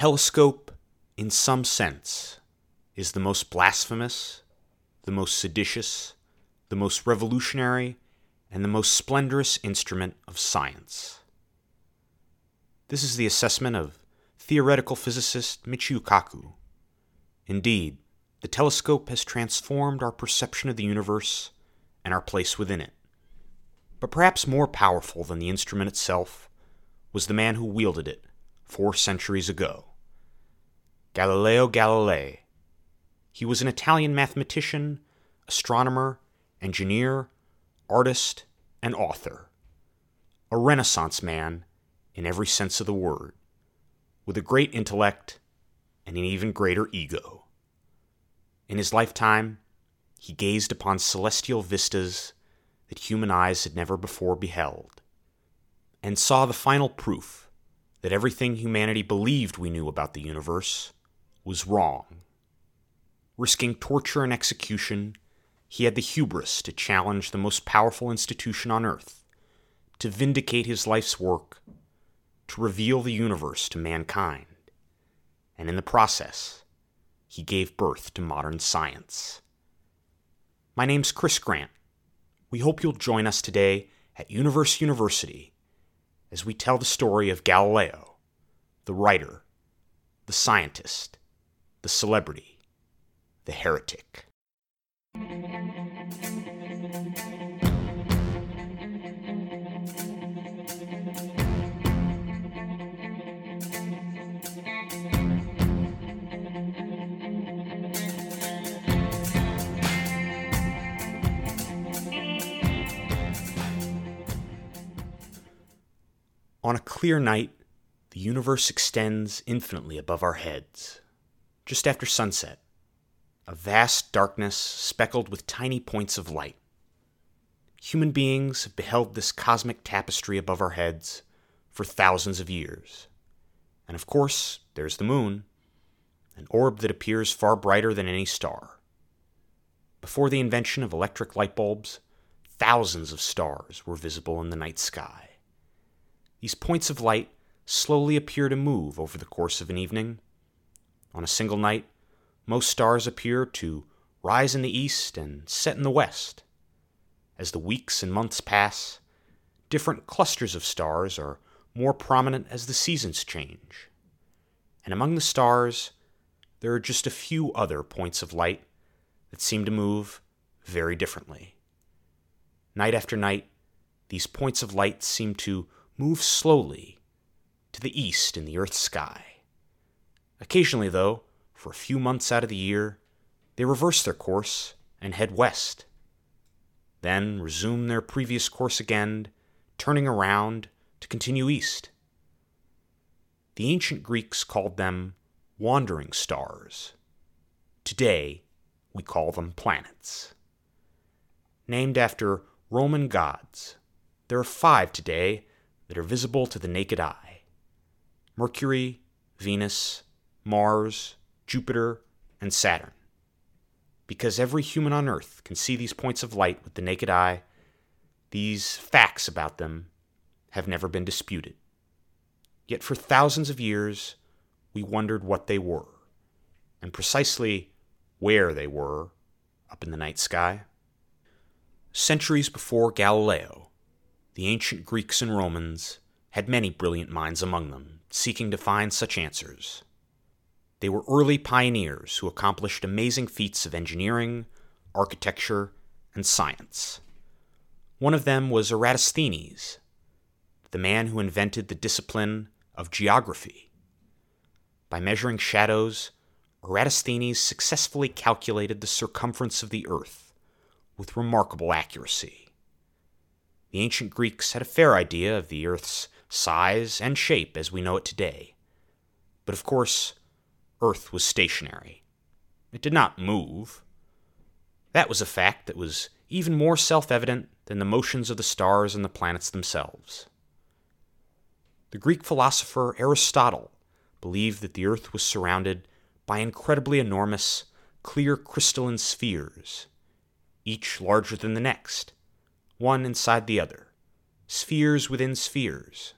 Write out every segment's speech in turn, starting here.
telescope, in some sense, is the most blasphemous, the most seditious, the most revolutionary, and the most splendorous instrument of science. This is the assessment of theoretical physicist Michio Kaku. Indeed, the telescope has transformed our perception of the universe and our place within it. But perhaps more powerful than the instrument itself was the man who wielded it four centuries ago Galileo Galilei. He was an Italian mathematician, astronomer, engineer, artist, and author. A Renaissance man in every sense of the word with a great intellect and an even greater ego. In his lifetime, he gazed upon celestial vistas that human eyes had never before beheld, and saw the final proof that everything humanity believed we knew about the universe was wrong. Risking torture and execution, he had the hubris to challenge the most powerful institution on earth, to vindicate his life's work to reveal the universe to mankind, and in the process, he gave birth to modern science. My name's Chris Grant. We hope you'll join us today at Universe University as we tell the story of Galileo, the writer, the scientist, the celebrity, the heretic. On a clear night, the universe extends infinitely above our heads. Just after sunset, a vast darkness speckled with tiny points of light. Human beings have beheld this cosmic tapestry above our heads for thousands of years. And of course, there's the moon, an orb that appears far brighter than any star. Before the invention of electric light bulbs, thousands of stars were visible in the night sky. These points of light slowly appear to move over the course of an evening. On a single night, most stars appear to rise in the east and set in the west. As the weeks and months pass, different clusters of stars are more prominent as the seasons change. And among the stars, there are just a few other points of light that seem to move very differently. Night after night, these points of light seem to move slowly to the east in the Earth's sky. Occasionally, though, for a few months out of the year, they reverse their course and head west. Then resume their previous course again, turning around to continue east. The ancient Greeks called them wandering stars. Today, we call them planets. Named after Roman gods, there are five today that are visible to the naked eye Mercury, Venus, Mars, Jupiter, and Saturn. Because every human on Earth can see these points of light with the naked eye, these facts about them have never been disputed. Yet for thousands of years, we wondered what they were, and precisely where they were up in the night sky. Centuries before Galileo, the ancient Greeks and Romans had many brilliant minds among them, seeking to find such answers. They were early pioneers who accomplished amazing feats of engineering, architecture, and science. One of them was Eratosthenes, the man who invented the discipline of geography. By measuring shadows, Eratosthenes successfully calculated the circumference of the earth with remarkable accuracy. The ancient Greeks had a fair idea of the Earth's size and shape as we know it today. But of course, Earth was stationary. It did not move. That was a fact that was even more self evident than the motions of the stars and the planets themselves. The Greek philosopher Aristotle believed that the Earth was surrounded by incredibly enormous, clear crystalline spheres, each larger than the next one inside the other, spheres within spheres.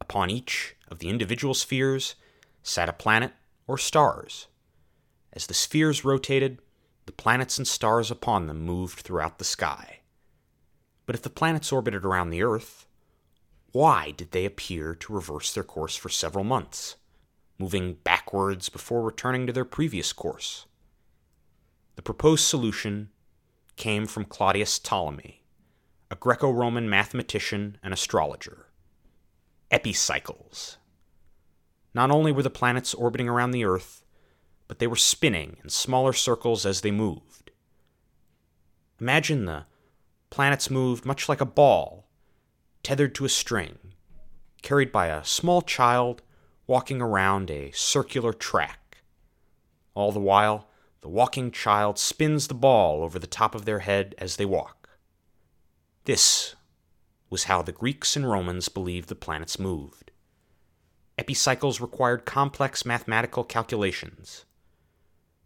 Upon each of the individual spheres sat a planet or stars. As the spheres rotated, the planets and stars upon them moved throughout the sky. But if the planets orbited around the Earth, why did they appear to reverse their course for several months, moving backwards before returning to their previous course? The proposed solution came from Claudius Ptolemy, a Greco Roman mathematician and astrologer. Epicycles. Not only were the planets orbiting around the Earth, but they were spinning in smaller circles as they moved. Imagine the planets moved much like a ball, tethered to a string, carried by a small child walking around a circular track. All the while, the walking child spins the ball over the top of their head as they walk. This was how the Greeks and Romans believed the planets moved. Epicycles required complex mathematical calculations,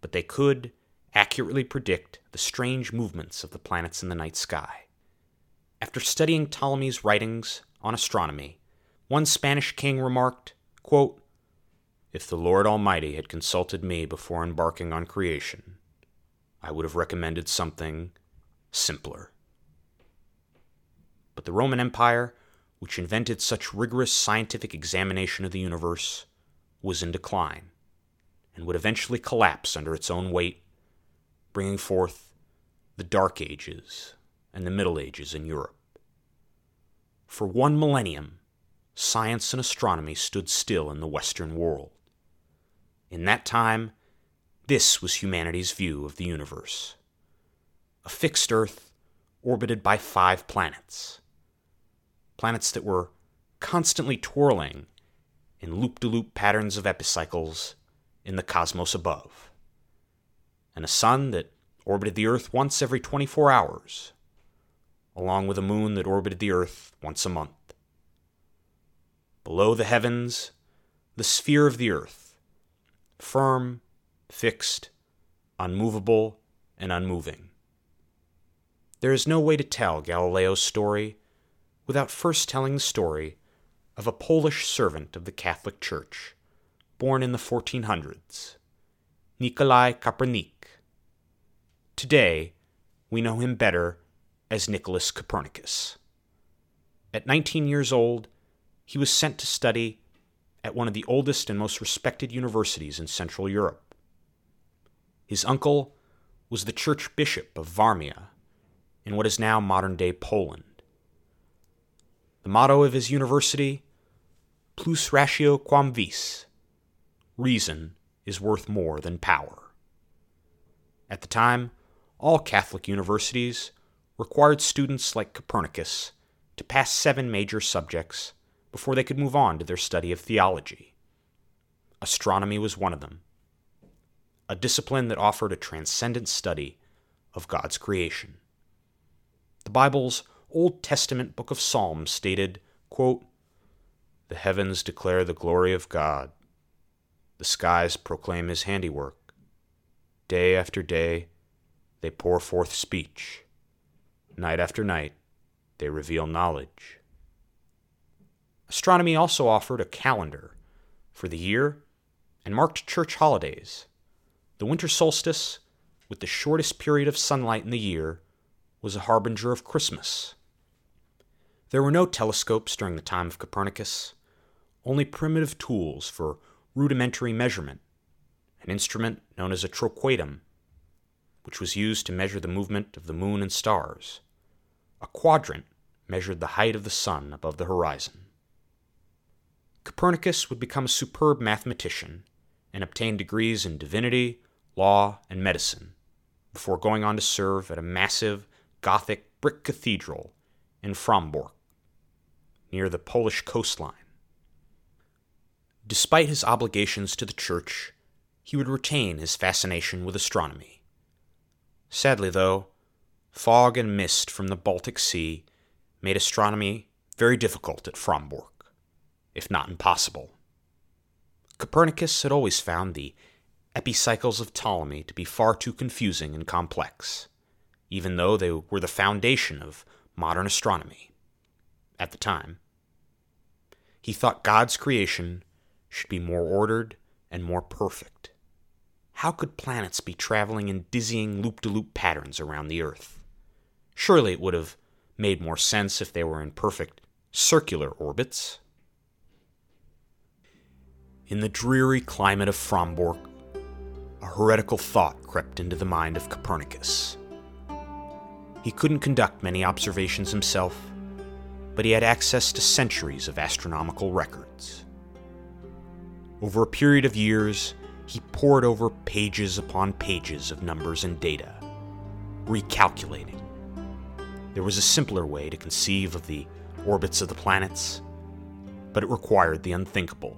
but they could accurately predict the strange movements of the planets in the night sky. After studying Ptolemy's writings on astronomy, one Spanish king remarked, quote, If the Lord Almighty had consulted me before embarking on creation, I would have recommended something simpler. But the Roman Empire which invented such rigorous scientific examination of the universe, was in decline, and would eventually collapse under its own weight, bringing forth the Dark Ages and the Middle Ages in Europe. For one millennium, science and astronomy stood still in the Western world. In that time, this was humanity's view of the universe a fixed Earth orbited by five planets planets that were constantly twirling in loop de loop patterns of epicycles in the cosmos above, and a sun that orbited the Earth once every 24 hours, along with a moon that orbited the Earth once a month. Below the heavens, the sphere of the Earth, firm, fixed, unmovable, and unmoving. There is no way to tell Galileo's story without first telling the story of a Polish servant of the Catholic Church, born in the 1400s, Nikolai Copernik. Today, we know him better as Nicholas Copernicus. At 19 years old, he was sent to study at one of the oldest and most respected universities in Central Europe. His uncle was the church bishop of Warmia, in what is now modern day Poland. The motto of his university Plus ratio quam vis Reason is worth more than power. At the time, all Catholic universities required students like Copernicus to pass seven major subjects before they could move on to their study of theology. Astronomy was one of them, a discipline that offered a transcendent study of God's creation. The Bible's Old Testament book of Psalms stated, quote, The heavens declare the glory of God, the skies proclaim his handiwork. Day after day, they pour forth speech. Night after night, they reveal knowledge. Astronomy also offered a calendar for the year and marked church holidays. The winter solstice, with the shortest period of sunlight in the year, was a harbinger of Christmas. There were no telescopes during the time of Copernicus, only primitive tools for rudimentary measurement, an instrument known as a triquetrum, which was used to measure the movement of the moon and stars. A quadrant measured the height of the sun above the horizon. Copernicus would become a superb mathematician and obtain degrees in divinity, law, and medicine before going on to serve at a massive Gothic brick cathedral in Frombork near the Polish coastline. Despite his obligations to the Church, he would retain his fascination with astronomy. Sadly, though, fog and mist from the Baltic Sea made astronomy very difficult at Frombork, if not impossible. Copernicus had always found the epicycles of Ptolemy to be far too confusing and complex, even though they were the foundation of modern astronomy at the time. He thought God's creation should be more ordered and more perfect. How could planets be traveling in dizzying loop de loop patterns around the Earth? Surely it would have made more sense if they were in perfect circular orbits. In the dreary climate of Frombork, a heretical thought crept into the mind of Copernicus. He couldn't conduct many observations himself, but he had access to centuries of astronomical records. Over a period of years, he pored over pages upon pages of numbers and data, recalculating. There was a simpler way to conceive of the orbits of the planets, but it required the unthinkable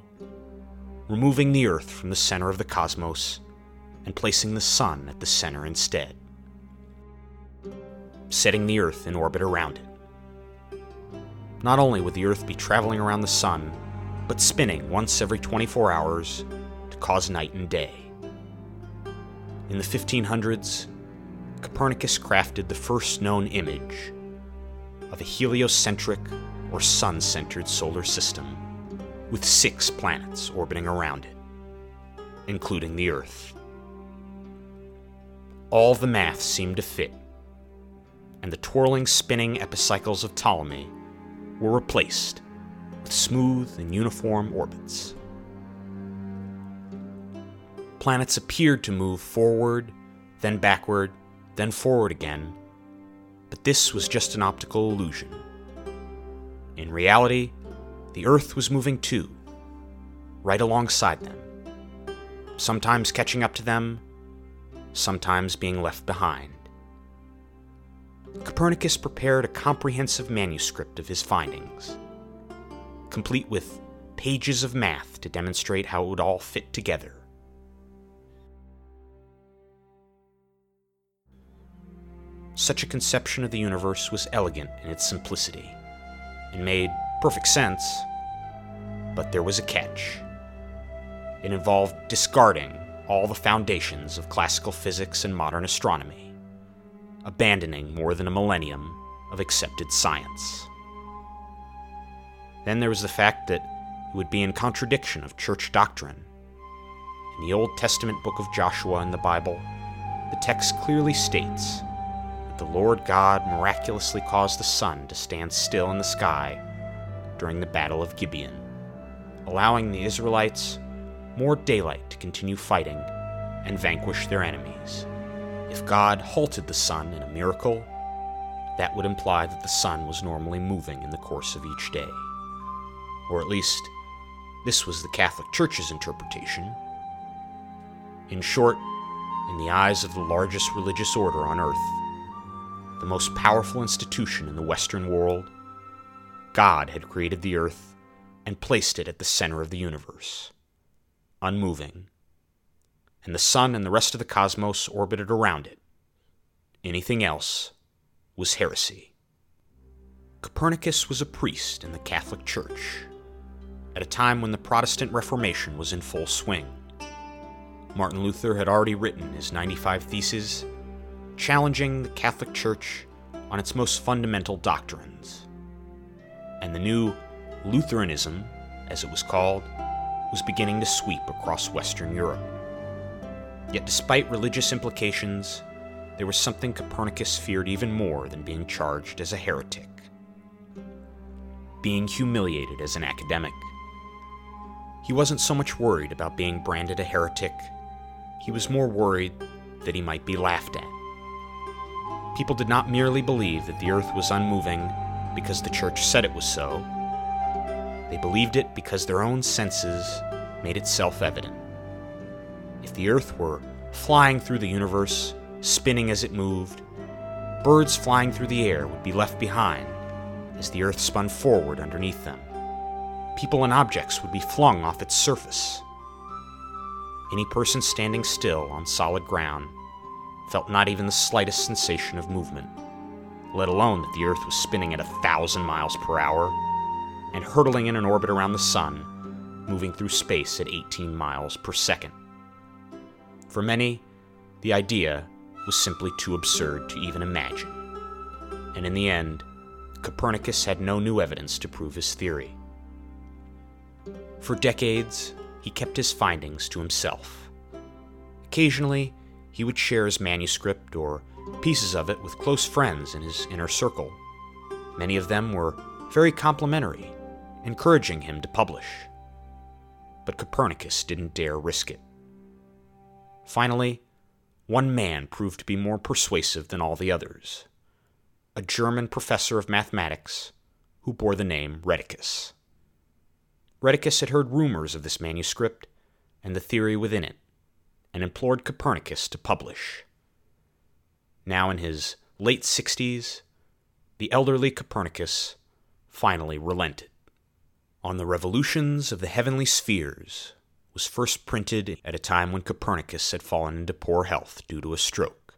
removing the Earth from the center of the cosmos and placing the Sun at the center instead, setting the Earth in orbit around it. Not only would the Earth be traveling around the Sun, but spinning once every 24 hours to cause night and day. In the 1500s, Copernicus crafted the first known image of a heliocentric or sun centered solar system with six planets orbiting around it, including the Earth. All the math seemed to fit, and the twirling, spinning epicycles of Ptolemy were replaced with smooth and uniform orbits. Planets appeared to move forward, then backward, then forward again, but this was just an optical illusion. In reality, the Earth was moving too, right alongside them, sometimes catching up to them, sometimes being left behind. Copernicus prepared a comprehensive manuscript of his findings, complete with pages of math to demonstrate how it would all fit together. Such a conception of the universe was elegant in its simplicity and made perfect sense, but there was a catch. It involved discarding all the foundations of classical physics and modern astronomy, abandoning more than a millennium of accepted science. Then there was the fact that it would be in contradiction of church doctrine. In the Old Testament book of Joshua in the Bible, the text clearly states that the Lord God miraculously caused the sun to stand still in the sky during the Battle of Gibeon, allowing the Israelites more daylight to continue fighting and vanquish their enemies. If God halted the sun in a miracle, that would imply that the sun was normally moving in the course of each day. Or at least, this was the Catholic Church's interpretation. In short, in the eyes of the largest religious order on earth, the most powerful institution in the Western world, God had created the earth and placed it at the center of the universe, unmoving, and the sun and the rest of the cosmos orbited around it. Anything else was heresy. Copernicus was a priest in the Catholic Church at a time when the Protestant Reformation was in full swing. Martin Luther had already written his 95 Theses, challenging the Catholic Church on its most fundamental doctrines and the new Lutheranism, as it was called, was beginning to sweep across Western Europe. Yet, despite religious implications, there was something Copernicus feared even more than being charged as a heretic being humiliated as an academic. He wasn't so much worried about being branded a heretic, he was more worried that he might be laughed at. People did not merely believe that the earth was unmoving because the church said it was so. They believed it because their own senses made it self evident. If the earth were flying through the universe, spinning as it moved, birds flying through the air would be left behind as the earth spun forward underneath them. People and objects would be flung off its surface. Any person standing still on solid ground felt not even the slightest sensation of movement let alone that the Earth was spinning at a thousand miles per hour and hurtling in an orbit around the Sun, moving through space at 18 miles per second. For many, the idea was simply too absurd to even imagine. And in the end, Copernicus had no new evidence to prove his theory. For decades, he kept his findings to himself. Occasionally, he would share his manuscript or pieces of it with close friends in his inner circle. Many of them were very complimentary, encouraging him to publish. But Copernicus didn't dare risk it. Finally, one man proved to be more persuasive than all the others a German professor of mathematics who bore the name Rheticus. Rheticus had heard rumors of this manuscript and the theory within it, and implored Copernicus to publish. Now in his late sixties, the elderly Copernicus finally relented. On the Revolutions of the Heavenly Spheres was first printed at a time when Copernicus had fallen into poor health due to a stroke.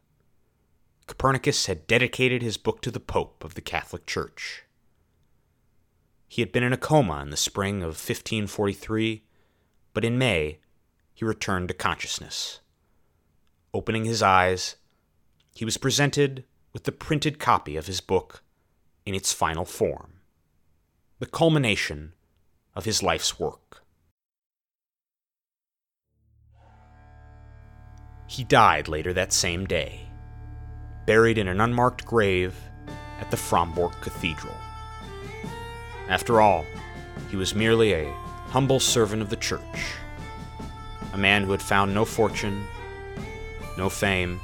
Copernicus had dedicated his book to the Pope of the Catholic Church. He had been in a coma in the spring of 1543, but in May he returned to consciousness. Opening his eyes, he was presented with the printed copy of his book in its final form, the culmination of his life's work. He died later that same day, buried in an unmarked grave at the Frombork Cathedral. After all, he was merely a humble servant of the church, a man who had found no fortune, no fame,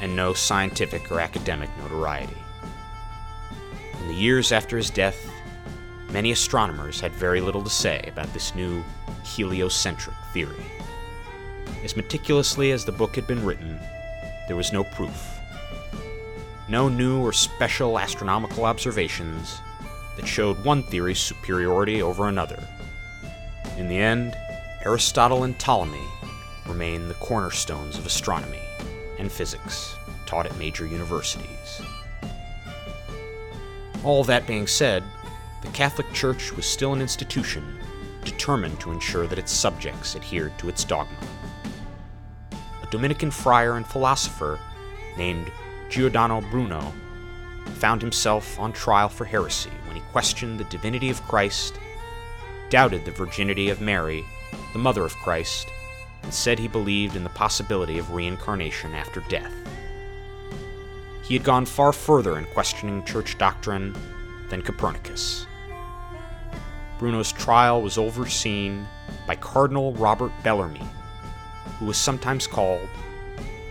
and no scientific or academic notoriety. In the years after his death, many astronomers had very little to say about this new heliocentric theory. As meticulously as the book had been written, there was no proof. No new or special astronomical observations that showed one theory's superiority over another. In the end, Aristotle and Ptolemy remain the cornerstones of astronomy and physics taught at major universities. All that being said, the Catholic Church was still an institution determined to ensure that its subjects adhered to its dogma. Dominican friar and philosopher named Giordano Bruno found himself on trial for heresy when he questioned the divinity of Christ, doubted the virginity of Mary, the mother of Christ, and said he believed in the possibility of reincarnation after death. He had gone far further in questioning church doctrine than Copernicus. Bruno's trial was overseen by Cardinal Robert Bellarmine, who was sometimes called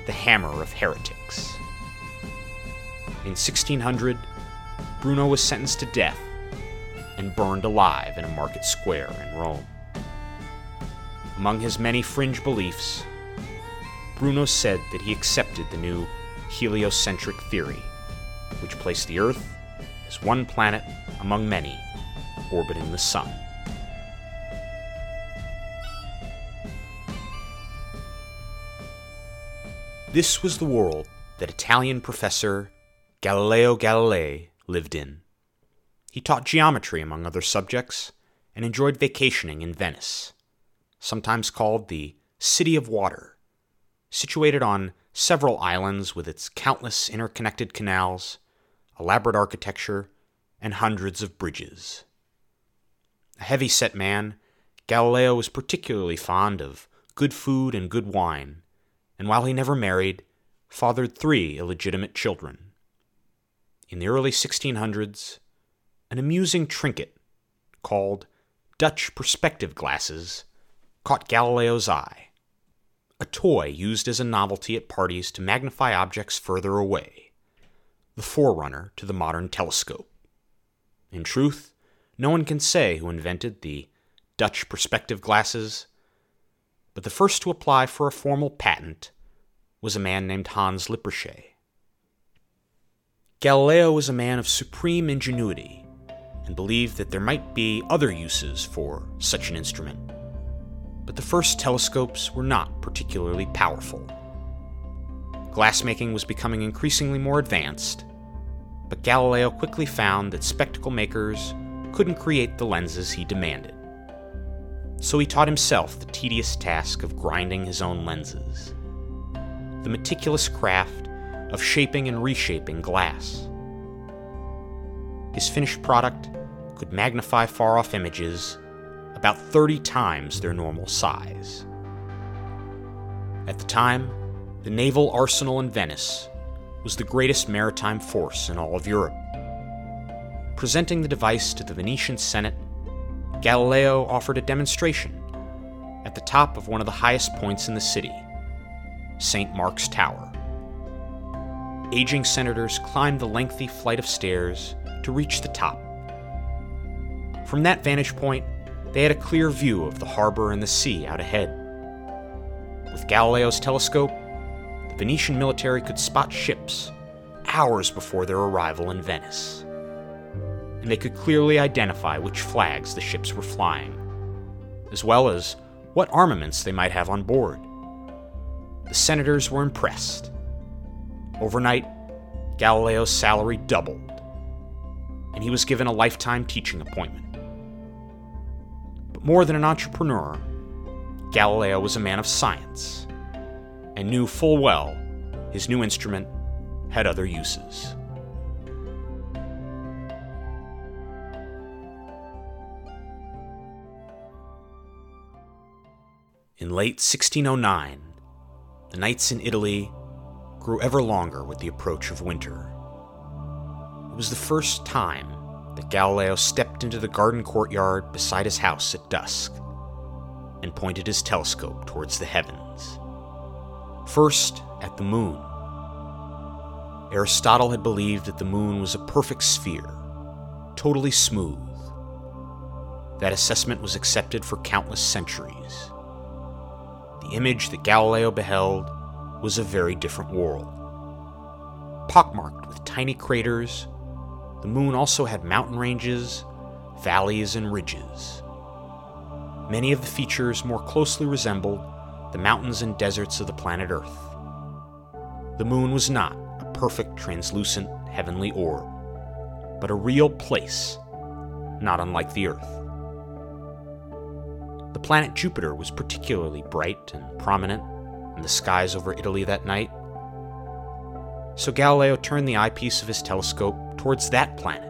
the Hammer of Heretics. In 1600, Bruno was sentenced to death and burned alive in a market square in Rome. Among his many fringe beliefs, Bruno said that he accepted the new heliocentric theory, which placed the Earth as one planet among many orbiting the Sun. This was the world that Italian professor Galileo Galilei lived in. He taught geometry, among other subjects, and enjoyed vacationing in Venice, sometimes called the City of Water, situated on several islands with its countless interconnected canals, elaborate architecture, and hundreds of bridges. A heavy set man, Galileo was particularly fond of good food and good wine, and while he never married, fathered three illegitimate children in the early 1600s, an amusing trinket called Dutch perspective glasses caught Galileo's eye. A toy used as a novelty at parties to magnify objects further away, the forerunner to the modern telescope. In truth, no one can say who invented the Dutch perspective glasses, but the first to apply for a formal patent was a man named Hans Lippershey. Galileo was a man of supreme ingenuity and believed that there might be other uses for such an instrument. But the first telescopes were not particularly powerful. Glassmaking was becoming increasingly more advanced, but Galileo quickly found that spectacle makers couldn't create the lenses he demanded. So he taught himself the tedious task of grinding his own lenses. The meticulous craft of shaping and reshaping glass. His finished product could magnify far off images about 30 times their normal size. At the time, the naval arsenal in Venice was the greatest maritime force in all of Europe. Presenting the device to the Venetian Senate, Galileo offered a demonstration at the top of one of the highest points in the city, St. Mark's Tower. Aging senators climbed the lengthy flight of stairs to reach the top. From that vantage point, they had a clear view of the harbor and the sea out ahead. With Galileo's telescope, the Venetian military could spot ships hours before their arrival in Venice. And they could clearly identify which flags the ships were flying, as well as what armaments they might have on board. The senators were impressed. Overnight, Galileo's salary doubled, and he was given a lifetime teaching appointment. But more than an entrepreneur, Galileo was a man of science and knew full well his new instrument had other uses. In late 1609, the nights in Italy grew ever longer with the approach of winter. It was the first time that Galileo stepped into the garden courtyard beside his house at dusk and pointed his telescope towards the heavens. First, at the moon. Aristotle had believed that the moon was a perfect sphere, totally smooth. That assessment was accepted for countless centuries. The image that Galileo beheld was a very different world. Pockmarked with tiny craters, the moon also had mountain ranges, valleys, and ridges. Many of the features more closely resembled the mountains and deserts of the planet Earth. The moon was not a perfect translucent heavenly orb, but a real place, not unlike the Earth. The planet Jupiter was particularly bright and prominent in the skies over Italy that night. So Galileo turned the eyepiece of his telescope towards that planet.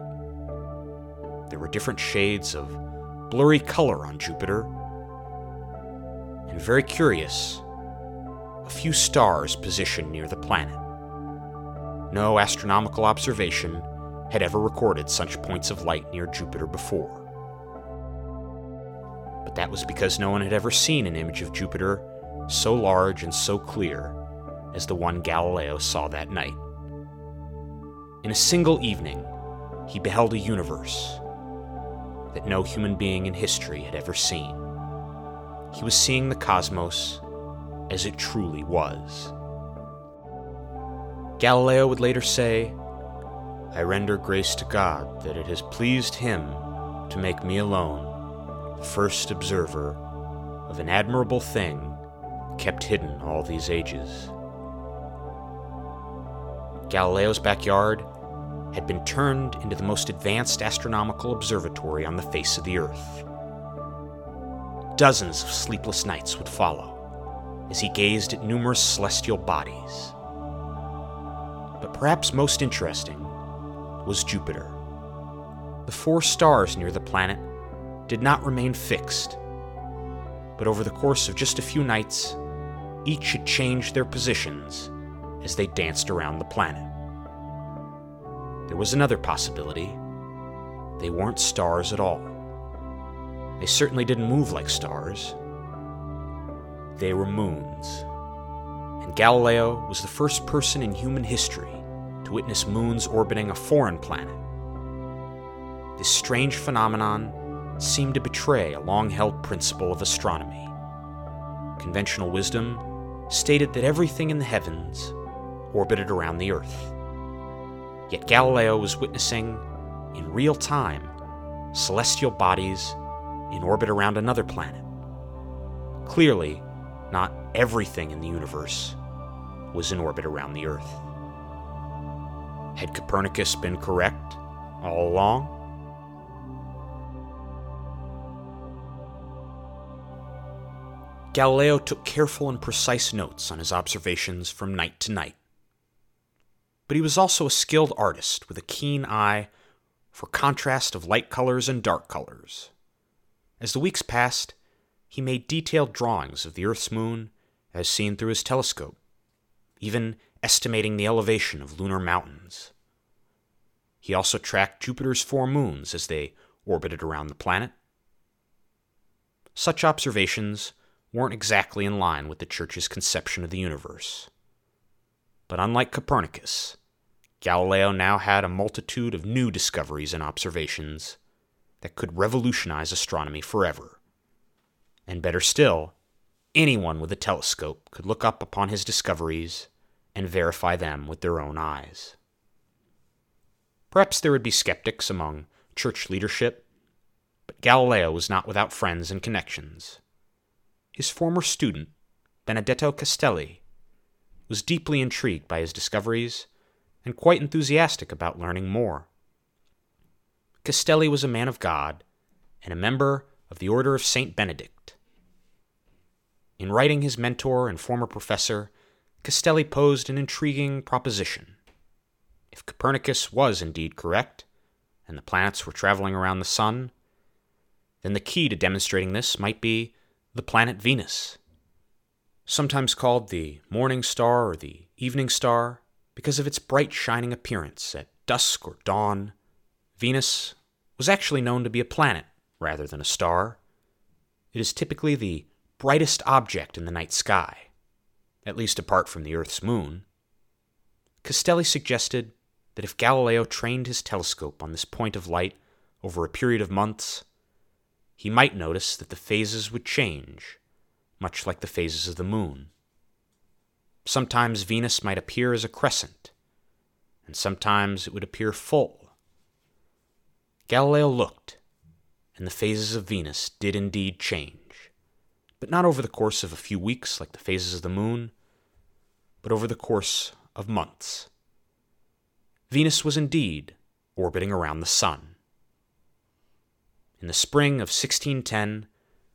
There were different shades of blurry color on Jupiter, and very curious, a few stars positioned near the planet. No astronomical observation had ever recorded such points of light near Jupiter before. But that was because no one had ever seen an image of Jupiter so large and so clear as the one Galileo saw that night. In a single evening, he beheld a universe that no human being in history had ever seen. He was seeing the cosmos as it truly was. Galileo would later say, I render grace to God that it has pleased him to make me alone first observer of an admirable thing kept hidden all these ages. Galileo's backyard had been turned into the most advanced astronomical observatory on the face of the Earth. Dozens of sleepless nights would follow as he gazed at numerous celestial bodies. But perhaps most interesting was Jupiter. The four stars near the planet did not remain fixed, but over the course of just a few nights, each had changed their positions as they danced around the planet. There was another possibility. They weren't stars at all. They certainly didn't move like stars. They were moons. And Galileo was the first person in human history to witness moons orbiting a foreign planet. This strange phenomenon seemed to betray a long held principle of astronomy. Conventional wisdom stated that everything in the heavens orbited around the Earth. Yet Galileo was witnessing, in real time, celestial bodies in orbit around another planet. Clearly, not everything in the universe was in orbit around the Earth. Had Copernicus been correct all along? Galileo took careful and precise notes on his observations from night to night. But he was also a skilled artist with a keen eye for contrast of light colors and dark colors, As the weeks passed, he made detailed drawings of the Earth's moon as seen through his telescope, even estimating the elevation of lunar mountains. He also tracked Jupiter's four moons as they orbited around the planet. Such observations weren't exactly in line with the Church's conception of the universe. But unlike Copernicus, Galileo now had a multitude of new discoveries and observations that could revolutionize astronomy forever. And better still, anyone with a telescope could look up upon his discoveries and verify them with their own eyes. Perhaps there would be skeptics among church leadership, but Galileo was not without friends and connections. His former student, Benedetto Castelli, was deeply intrigued by his discoveries and quite enthusiastic about learning more. Castelli was a man of God and a member of the Order of St. Benedict. In writing his mentor and former professor, Castelli posed an intriguing proposition. If Copernicus was indeed correct, and the planets were traveling around the Sun, then the key to demonstrating this might be the planet Venus. Sometimes called the morning star or the evening star because of its bright shining appearance at dusk or dawn, Venus was actually known to be a planet rather than a star. It is typically the brightest object in the night sky, at least apart from the Earth's moon. Castelli suggested that if Galileo trained his telescope on this point of light over a period of months, he might notice that the phases would change, much like the phases of the moon. Sometimes Venus might appear as a crescent, and sometimes it would appear full. Galileo looked, and the phases of Venus did indeed change, but not over the course of a few weeks like the phases of the moon, but over the course of months. Venus was indeed orbiting around the Sun. In the spring of 1610,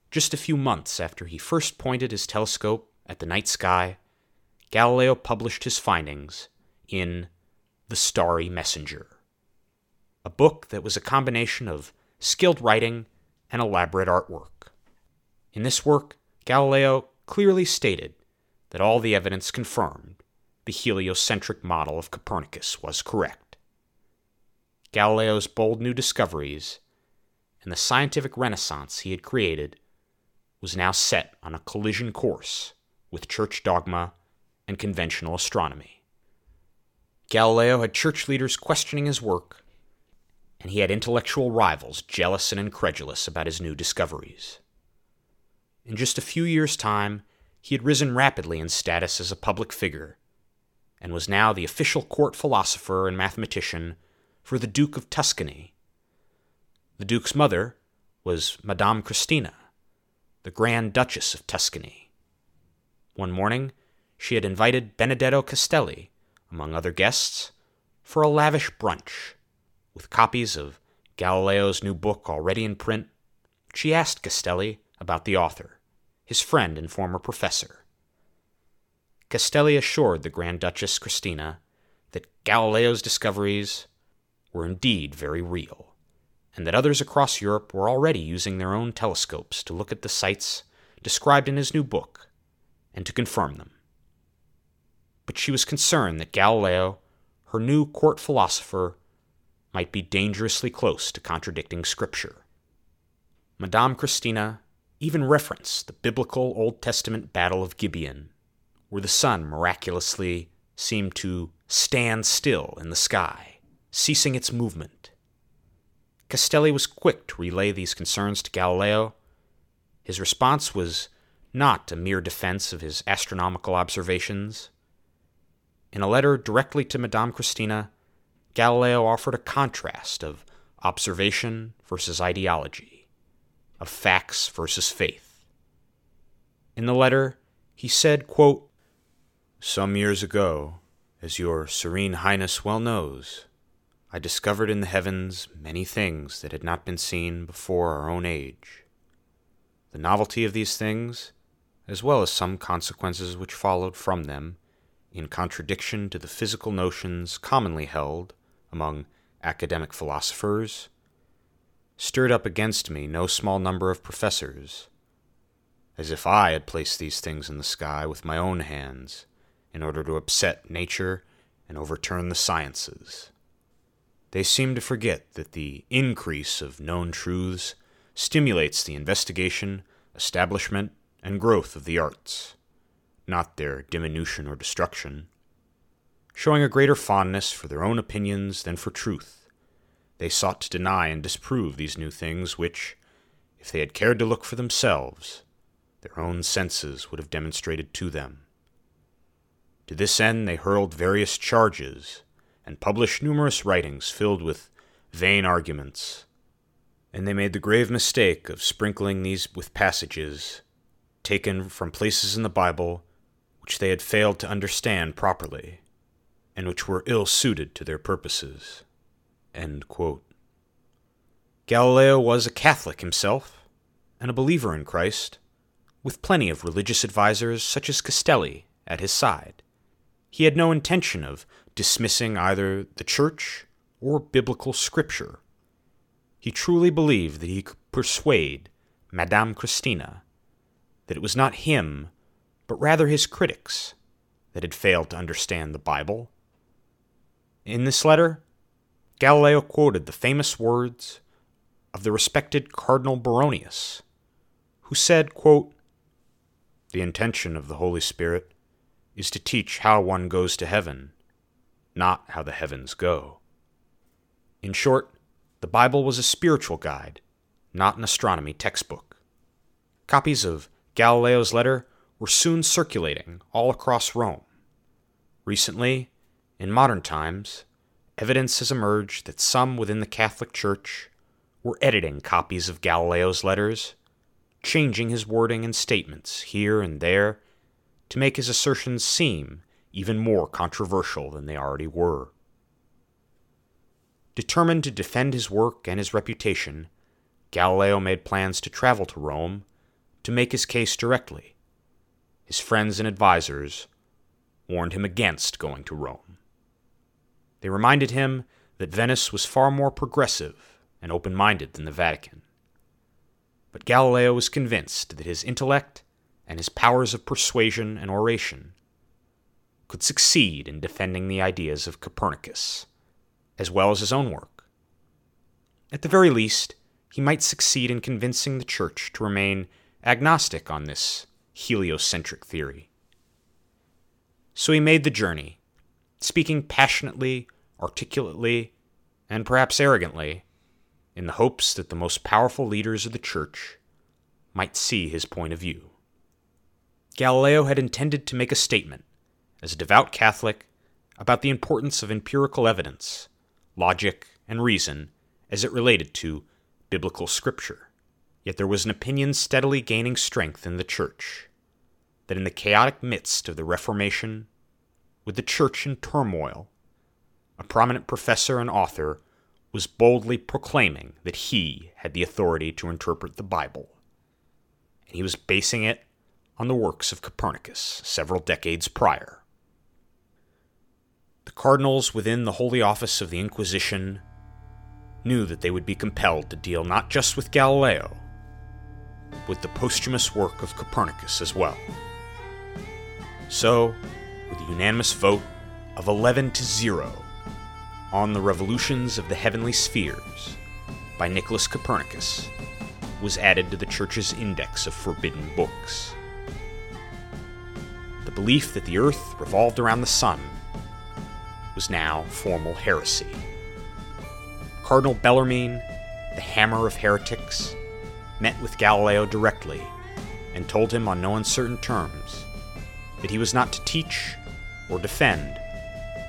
just a few months after he first pointed his telescope at the night sky, Galileo published his findings in The Starry Messenger, a book that was a combination of skilled writing and elaborate artwork. In this work, Galileo clearly stated that all the evidence confirmed the heliocentric model of Copernicus was correct. Galileo's bold new discoveries and the scientific renaissance he had created was now set on a collision course with church dogma and conventional astronomy. Galileo had church leaders questioning his work, and he had intellectual rivals jealous and incredulous about his new discoveries. In just a few years' time, he had risen rapidly in status as a public figure and was now the official court philosopher and mathematician for the Duke of Tuscany. The Duke's mother was Madame Christina, the Grand Duchess of Tuscany. One morning, she had invited Benedetto Castelli, among other guests, for a lavish brunch. With copies of Galileo's new book already in print, she asked Castelli about the author, his friend and former professor. Castelli assured the Grand Duchess Christina that Galileo's discoveries were indeed very real, and that others across Europe were already using their own telescopes to look at the sights described in his new book and to confirm them. But she was concerned that Galileo, her new court philosopher, might be dangerously close to contradicting Scripture. Madame Christina even referenced the biblical Old Testament Battle of Gibeon where the sun miraculously seemed to stand still in the sky, ceasing its movement. Castelli was quick to relay these concerns to Galileo. His response was not a mere defense of his astronomical observations. In a letter directly to Madame Christina, Galileo offered a contrast of observation versus ideology, of facts versus faith. In the letter, he said, quote, some years ago, as your serene highness well knows, I discovered in the heavens many things that had not been seen before our own age. The novelty of these things, as well as some consequences which followed from them, in contradiction to the physical notions commonly held among academic philosophers, stirred up against me no small number of professors, as if I had placed these things in the sky with my own hands in order to upset nature and overturn the sciences. They seem to forget that the increase of known truths stimulates the investigation, establishment, and growth of the arts, not their diminution or destruction. Showing a greater fondness for their own opinions than for truth, they sought to deny and disprove these new things which, if they had cared to look for themselves, their own senses would have demonstrated to them. To this end, they hurled various charges and published numerous writings filled with vain arguments. And they made the grave mistake of sprinkling these with passages taken from places in the Bible which they had failed to understand properly, and which were ill suited to their purposes. Galileo was a Catholic himself, and a believer in Christ, with plenty of religious advisers such as Castelli at his side. He had no intention of dismissing either the Church or biblical scripture. He truly believed that he could persuade Madame Christina that it was not him, but rather his critics, that had failed to understand the Bible. In this letter, Galileo quoted the famous words of the respected Cardinal Baronius, who said, quote, the intention of the Holy Spirit is to teach how one goes to heaven, not how the heavens go. In short, the Bible was a spiritual guide, not an astronomy textbook. Copies of Galileo's letter were soon circulating all across Rome. Recently, in modern times, evidence has emerged that some within the Catholic Church were editing copies of Galileo's letters changing his wording and statements here and there to make his assertions seem even more controversial than they already were. Determined to defend his work and his reputation, Galileo made plans to travel to Rome to make his case directly. His friends and advisers warned him against going to Rome. They reminded him that Venice was far more progressive and open minded than the Vatican. But Galileo was convinced that his intellect and his powers of persuasion and oration could succeed in defending the ideas of Copernicus, as well as his own work. At the very least, he might succeed in convincing the Church to remain agnostic on this heliocentric theory. So he made the journey, speaking passionately, articulately, and perhaps arrogantly in the hopes that the most powerful leaders of the Church might see his point of view. Galileo had intended to make a statement, as a devout Catholic, about the importance of empirical evidence, logic, and reason as it related to biblical scripture. Yet there was an opinion steadily gaining strength in the Church that in the chaotic midst of the Reformation, with the Church in turmoil, a prominent professor and author was boldly proclaiming that he had the authority to interpret the Bible. And he was basing it on the works of Copernicus several decades prior. The cardinals within the Holy Office of the Inquisition knew that they would be compelled to deal not just with Galileo, but with the posthumous work of Copernicus as well. So, with a unanimous vote of 11 to 0, on the Revolutions of the Heavenly Spheres by Nicholas Copernicus was added to the Church's index of forbidden books. The belief that the Earth revolved around the Sun was now formal heresy. Cardinal Bellarmine, the hammer of heretics, met with Galileo directly and told him on no uncertain terms that he was not to teach or defend,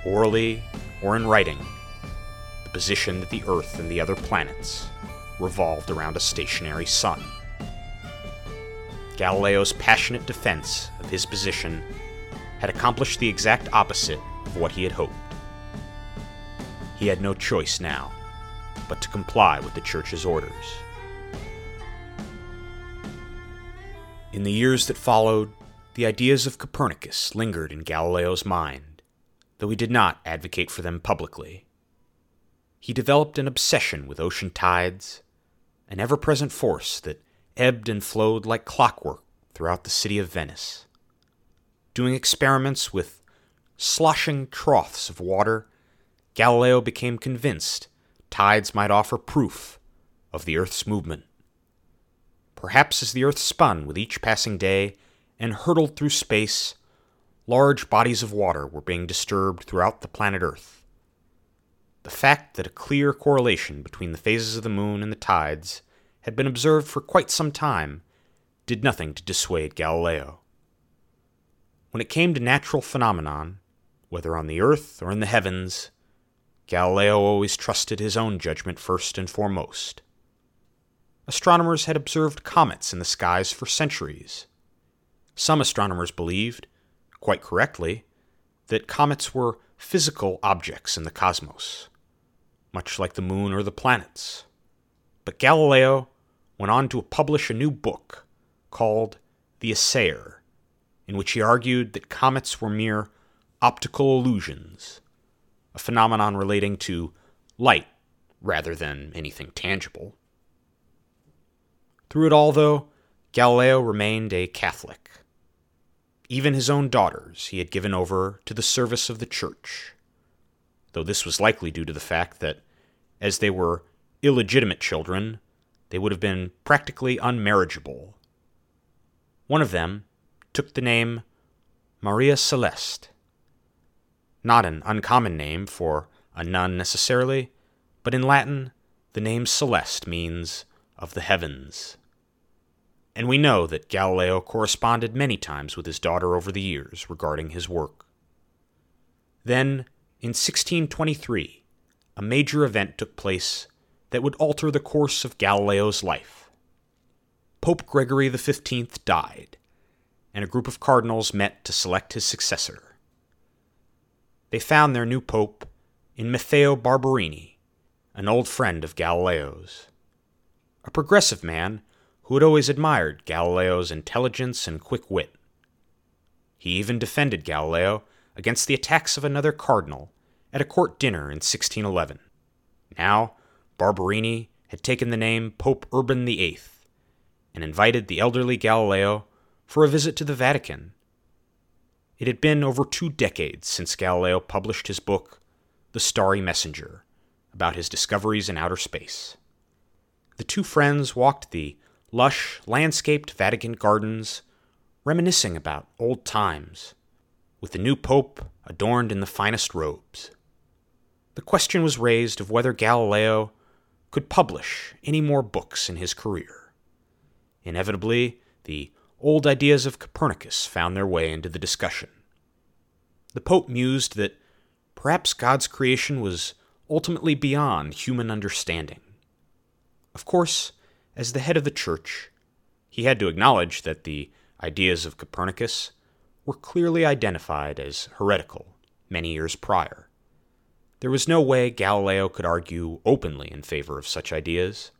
orally or in writing, the position that the Earth and the other planets revolved around a stationary sun. Galileo's passionate defense of his position had accomplished the exact opposite of what he had hoped. He had no choice now but to comply with the Church's orders. In the years that followed, the ideas of Copernicus lingered in Galileo's mind, though he did not advocate for them publicly. He developed an obsession with ocean tides, an ever present force that ebbed and flowed like clockwork throughout the city of Venice. Doing experiments with sloshing troughs of water, Galileo became convinced tides might offer proof of the Earth's movement. Perhaps as the Earth spun with each passing day and hurtled through space, large bodies of water were being disturbed throughout the planet Earth. The fact that a clear correlation between the phases of the moon and the tides had been observed for quite some time did nothing to dissuade Galileo. When it came to natural phenomenon, whether on the earth or in the heavens, Galileo always trusted his own judgment first and foremost. Astronomers had observed comets in the skies for centuries. Some astronomers believed, quite correctly, that comets were physical objects in the cosmos, much like the moon or the planets. But Galileo went on to publish a new book called The Assayer, in which he argued that comets were mere optical illusions a phenomenon relating to light rather than anything tangible. Through it all, though, Galileo remained a Catholic. Even his own daughters he had given over to the service of the Church, though this was likely due to the fact that, as they were illegitimate children, they would have been practically unmarriageable. One of them took the name Maria Celeste, not an uncommon name for a nun necessarily, but in Latin, the name Celeste means of the heavens. And we know that Galileo corresponded many times with his daughter over the years regarding his work. Then, in 1623, a major event took place that would alter the course of Galileo's life. Pope Gregory XV died, and a group of cardinals met to select his successor they found their new pope in Matteo Barberini, an old friend of Galileo's. A progressive man who had always admired Galileo's intelligence and quick wit. He even defended Galileo against the attacks of another cardinal at a court dinner in 1611. Now, Barberini had taken the name Pope Urban VIII and invited the elderly Galileo for a visit to the Vatican it had been over two decades since Galileo published his book, The Starry Messenger, about his discoveries in outer space. The two friends walked the lush, landscaped Vatican gardens, reminiscing about old times, with the new pope adorned in the finest robes. The question was raised of whether Galileo could publish any more books in his career. Inevitably, the old ideas of Copernicus found their way into the discussion. The Pope mused that perhaps God's creation was ultimately beyond human understanding. Of course, as the head of the Church, he had to acknowledge that the ideas of Copernicus were clearly identified as heretical many years prior. There was no way Galileo could argue openly in favor of such ideas.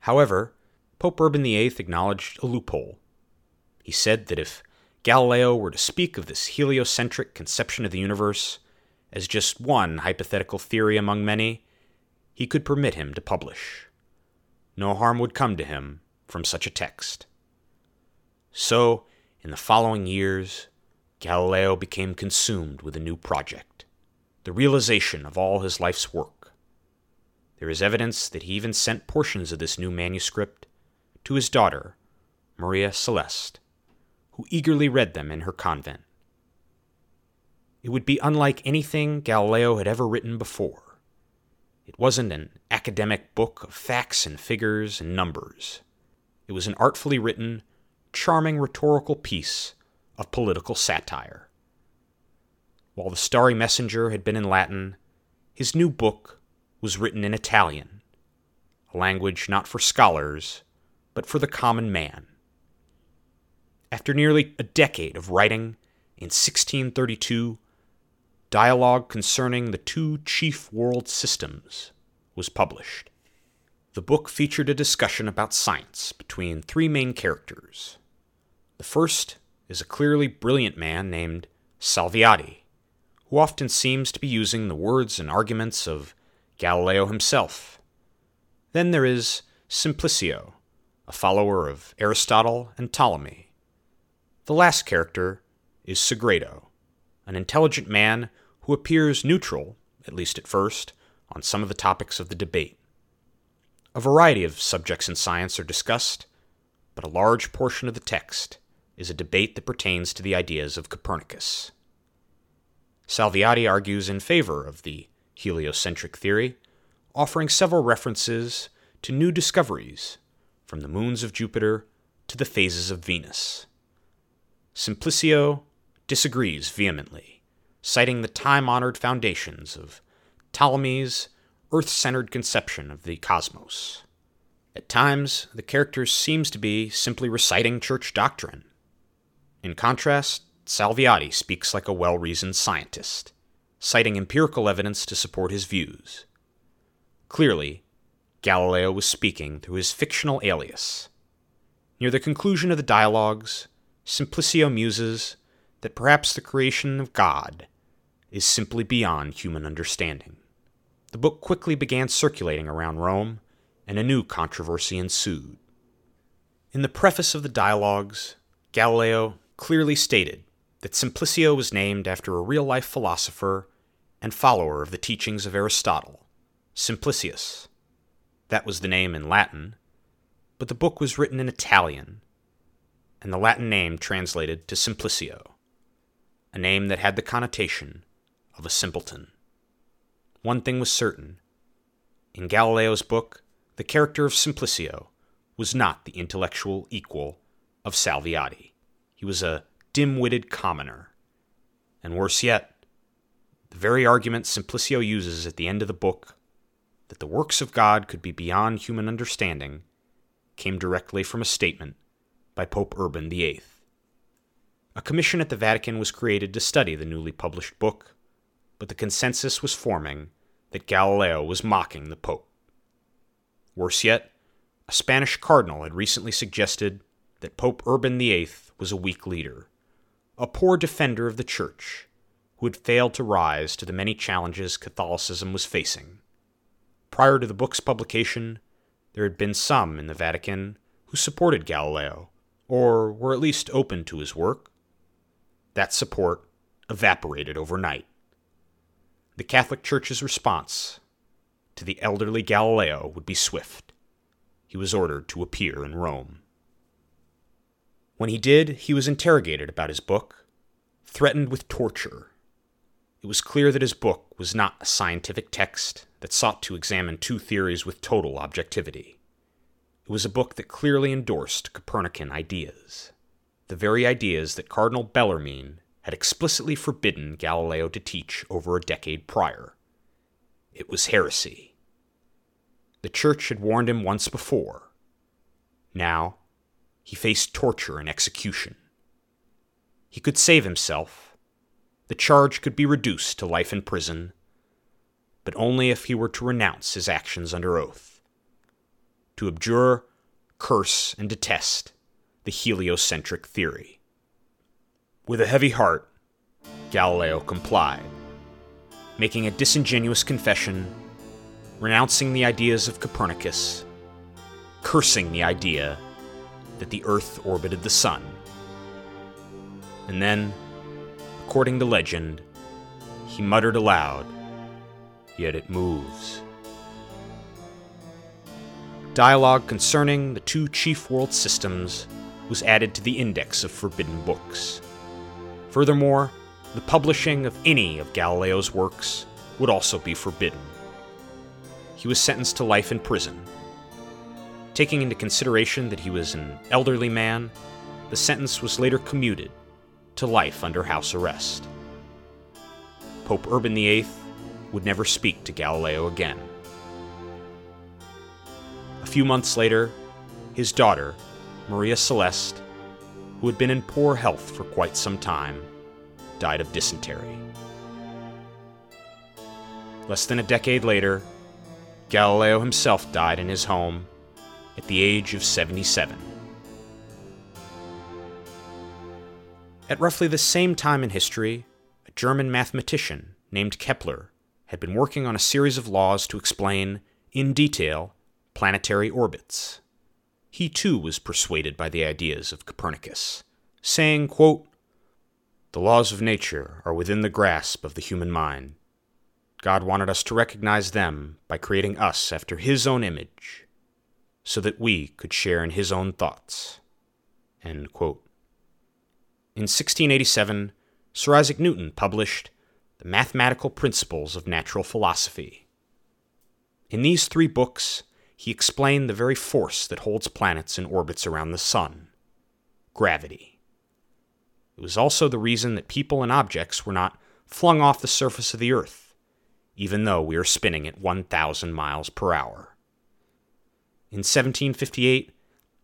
However, Pope Urban VIII acknowledged a loophole he said that if Galileo were to speak of this heliocentric conception of the universe as just one hypothetical theory among many, he could permit him to publish. No harm would come to him from such a text. So, in the following years, Galileo became consumed with a new project, the realization of all his life's work. There is evidence that he even sent portions of this new manuscript to his daughter, Maria Celeste, who eagerly read them in her convent. It would be unlike anything Galileo had ever written before. It wasn't an academic book of facts and figures and numbers. It was an artfully written, charming rhetorical piece of political satire. While The Starry Messenger had been in Latin, his new book was written in Italian, a language not for scholars, but for the common man. After nearly a decade of writing, in 1632, Dialogue Concerning the Two Chief World Systems was published. The book featured a discussion about science between three main characters. The first is a clearly brilliant man named Salviati, who often seems to be using the words and arguments of Galileo himself. Then there is Simplicio, a follower of Aristotle and Ptolemy. The last character is Sagredo, an intelligent man who appears neutral, at least at first, on some of the topics of the debate. A variety of subjects in science are discussed, but a large portion of the text is a debate that pertains to the ideas of Copernicus. Salviati argues in favor of the heliocentric theory, offering several references to new discoveries, from the moons of Jupiter to the phases of Venus. Simplicio disagrees vehemently, citing the time honored foundations of Ptolemy's earth centered conception of the cosmos. At times, the character seems to be simply reciting church doctrine. In contrast, Salviati speaks like a well reasoned scientist, citing empirical evidence to support his views. Clearly, Galileo was speaking through his fictional alias. Near the conclusion of the dialogues, Simplicio muses that perhaps the creation of God is simply beyond human understanding. The book quickly began circulating around Rome, and a new controversy ensued. In the preface of the dialogues, Galileo clearly stated that Simplicio was named after a real life philosopher and follower of the teachings of Aristotle, Simplicius. That was the name in Latin, but the book was written in Italian, and the Latin name translated to Simplicio, a name that had the connotation of a simpleton. One thing was certain. In Galileo's book, the character of Simplicio was not the intellectual equal of Salviati. He was a dim witted commoner. And worse yet, the very argument Simplicio uses at the end of the book, that the works of God could be beyond human understanding, came directly from a statement by Pope Urban VIII. A commission at the Vatican was created to study the newly published book, but the consensus was forming that Galileo was mocking the Pope. Worse yet, a Spanish cardinal had recently suggested that Pope Urban VIII was a weak leader, a poor defender of the Church, who had failed to rise to the many challenges Catholicism was facing. Prior to the book's publication, there had been some in the Vatican who supported Galileo, or were at least open to his work. That support evaporated overnight. The Catholic Church's response to the elderly Galileo would be swift. He was ordered to appear in Rome. When he did, he was interrogated about his book, threatened with torture. It was clear that his book was not a scientific text that sought to examine two theories with total objectivity. It was a book that clearly endorsed Copernican ideas, the very ideas that Cardinal Bellarmine had explicitly forbidden Galileo to teach over a decade prior. It was heresy. The Church had warned him once before. Now, he faced torture and execution. He could save himself. The charge could be reduced to life in prison, but only if he were to renounce his actions under oath, to abjure, curse, and detest the heliocentric theory. With a heavy heart, Galileo complied, making a disingenuous confession, renouncing the ideas of Copernicus, cursing the idea that the Earth orbited the Sun. And then, according to legend, he muttered aloud, Yet it moves. Dialogue concerning the two chief world systems was added to the Index of Forbidden Books. Furthermore, the publishing of any of Galileo's works would also be forbidden. He was sentenced to life in prison. Taking into consideration that he was an elderly man, the sentence was later commuted to life under house arrest. Pope Urban VIII would never speak to Galileo again. A few months later, his daughter, Maria Celeste, who had been in poor health for quite some time, died of dysentery. Less than a decade later, Galileo himself died in his home at the age of 77. At roughly the same time in history, a German mathematician named Kepler had been working on a series of laws to explain, in detail, planetary orbits. He too was persuaded by the ideas of Copernicus, saying, quote, The laws of nature are within the grasp of the human mind. God wanted us to recognize them by creating us after His own image, so that we could share in His own thoughts. In 1687, Sir Isaac Newton published The Mathematical Principles of Natural Philosophy. In these three books, he explained the very force that holds planets in orbits around the Sun gravity. It was also the reason that people and objects were not flung off the surface of the Earth, even though we are spinning at 1,000 miles per hour. In 1758,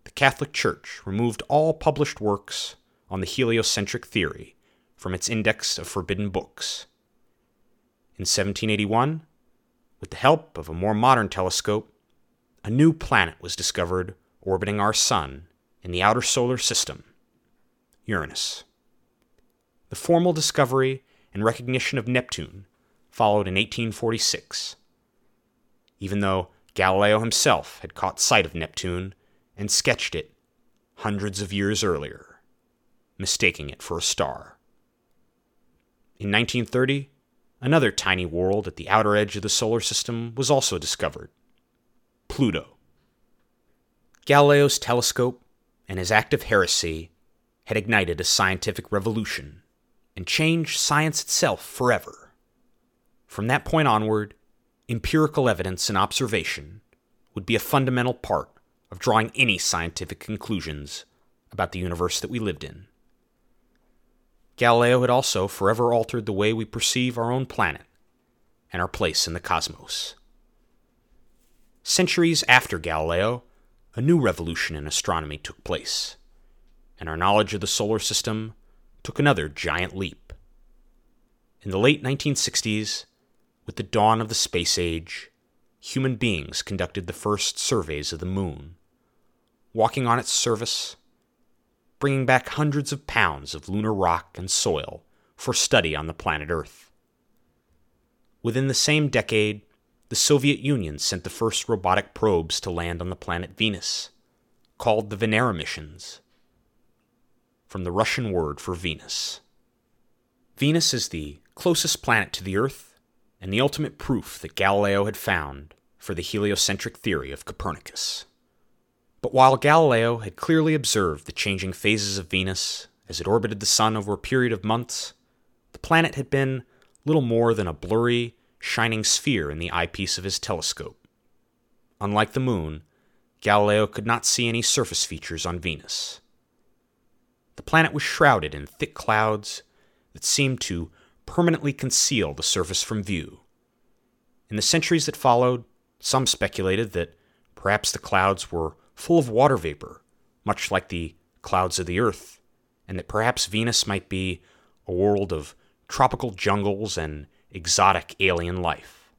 the Catholic Church removed all published works on the heliocentric theory from its index of forbidden books. In 1781, with the help of a more modern telescope, a new planet was discovered orbiting our Sun in the outer solar system Uranus. The formal discovery and recognition of Neptune followed in 1846, even though Galileo himself had caught sight of Neptune and sketched it hundreds of years earlier mistaking it for a star. In 1930, another tiny world at the outer edge of the solar system was also discovered Pluto. Galileo's telescope and his act of heresy had ignited a scientific revolution and changed science itself forever. From that point onward, empirical evidence and observation would be a fundamental part of drawing any scientific conclusions about the universe that we lived in. Galileo had also forever altered the way we perceive our own planet and our place in the cosmos. Centuries after Galileo, a new revolution in astronomy took place, and our knowledge of the solar system took another giant leap. In the late 1960s, with the dawn of the space age, human beings conducted the first surveys of the moon, walking on its surface bringing back hundreds of pounds of lunar rock and soil for study on the planet Earth. Within the same decade, the Soviet Union sent the first robotic probes to land on the planet Venus, called the Venera missions, from the Russian word for Venus. Venus is the closest planet to the Earth and the ultimate proof that Galileo had found for the heliocentric theory of Copernicus. But while Galileo had clearly observed the changing phases of Venus as it orbited the Sun over a period of months, the planet had been little more than a blurry, shining sphere in the eyepiece of his telescope. Unlike the Moon, Galileo could not see any surface features on Venus. The planet was shrouded in thick clouds that seemed to permanently conceal the surface from view. In the centuries that followed, some speculated that perhaps the clouds were full of water vapor, much like the clouds of the Earth, and that perhaps Venus might be a world of tropical jungles and exotic alien life.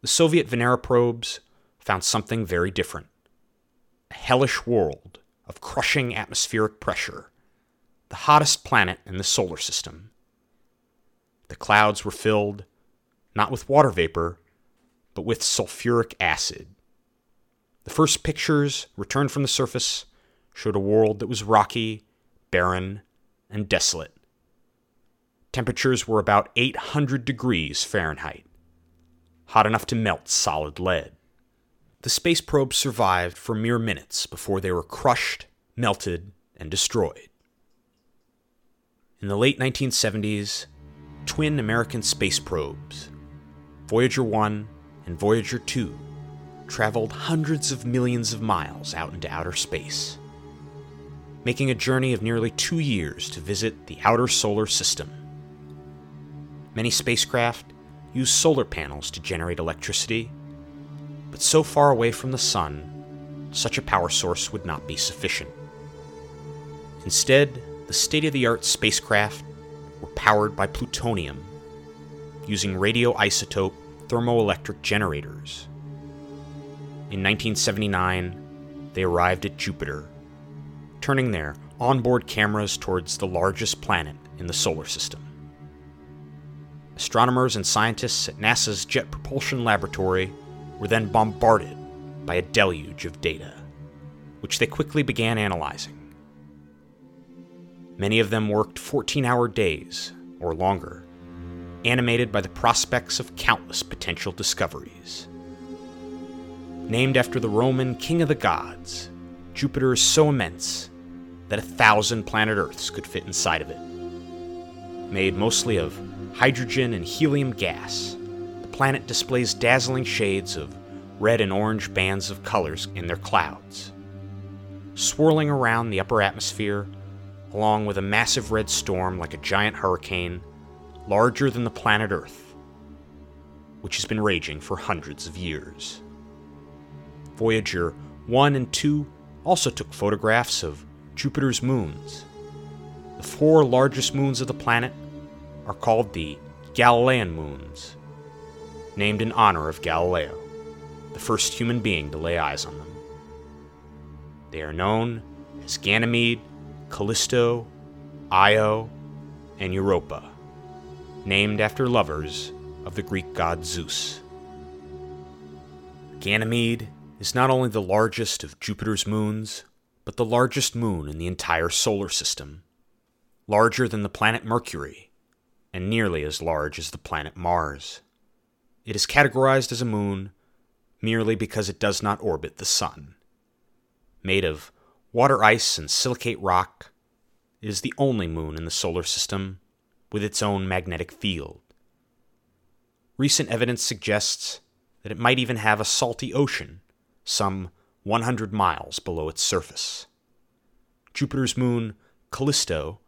The Soviet Venera probes found something very different a hellish world of crushing atmospheric pressure, the hottest planet in the solar system. The clouds were filled not with water vapor, but with sulfuric acid, the first pictures, returned from the surface, showed a world that was rocky, barren, and desolate. Temperatures were about 800 degrees Fahrenheit, hot enough to melt solid lead. The space probes survived for mere minutes before they were crushed, melted, and destroyed. In the late 1970s, twin American space probes, Voyager 1 and Voyager 2, traveled hundreds of millions of miles out into outer space, making a journey of nearly two years to visit the outer solar system. Many spacecraft use solar panels to generate electricity, but so far away from the sun, such a power source would not be sufficient. Instead, the state of the art spacecraft were powered by plutonium, using radioisotope thermoelectric generators in 1979, they arrived at Jupiter, turning their onboard cameras towards the largest planet in the solar system. Astronomers and scientists at NASA's Jet Propulsion Laboratory were then bombarded by a deluge of data, which they quickly began analyzing. Many of them worked 14 hour days or longer, animated by the prospects of countless potential discoveries. Named after the Roman king of the gods, Jupiter is so immense that a thousand planet Earths could fit inside of it. Made mostly of hydrogen and helium gas, the planet displays dazzling shades of red and orange bands of colors in their clouds. Swirling around the upper atmosphere along with a massive red storm like a giant hurricane, larger than the planet Earth, which has been raging for hundreds of years. Voyager 1 and 2 also took photographs of Jupiter's moons. The four largest moons of the planet are called the Galilean moons, named in honor of Galileo, the first human being to lay eyes on them. They are known as Ganymede, Callisto, Io, and Europa, named after lovers of the Greek god Zeus. Ganymede is not only the largest of Jupiter's moons, but the largest moon in the entire solar system, larger than the planet Mercury, and nearly as large as the planet Mars. It is categorized as a moon merely because it does not orbit the Sun. Made of water ice and silicate rock, it is the only moon in the solar system with its own magnetic field. Recent evidence suggests that it might even have a salty ocean some 100 miles below its surface. Jupiter's moon, Callisto,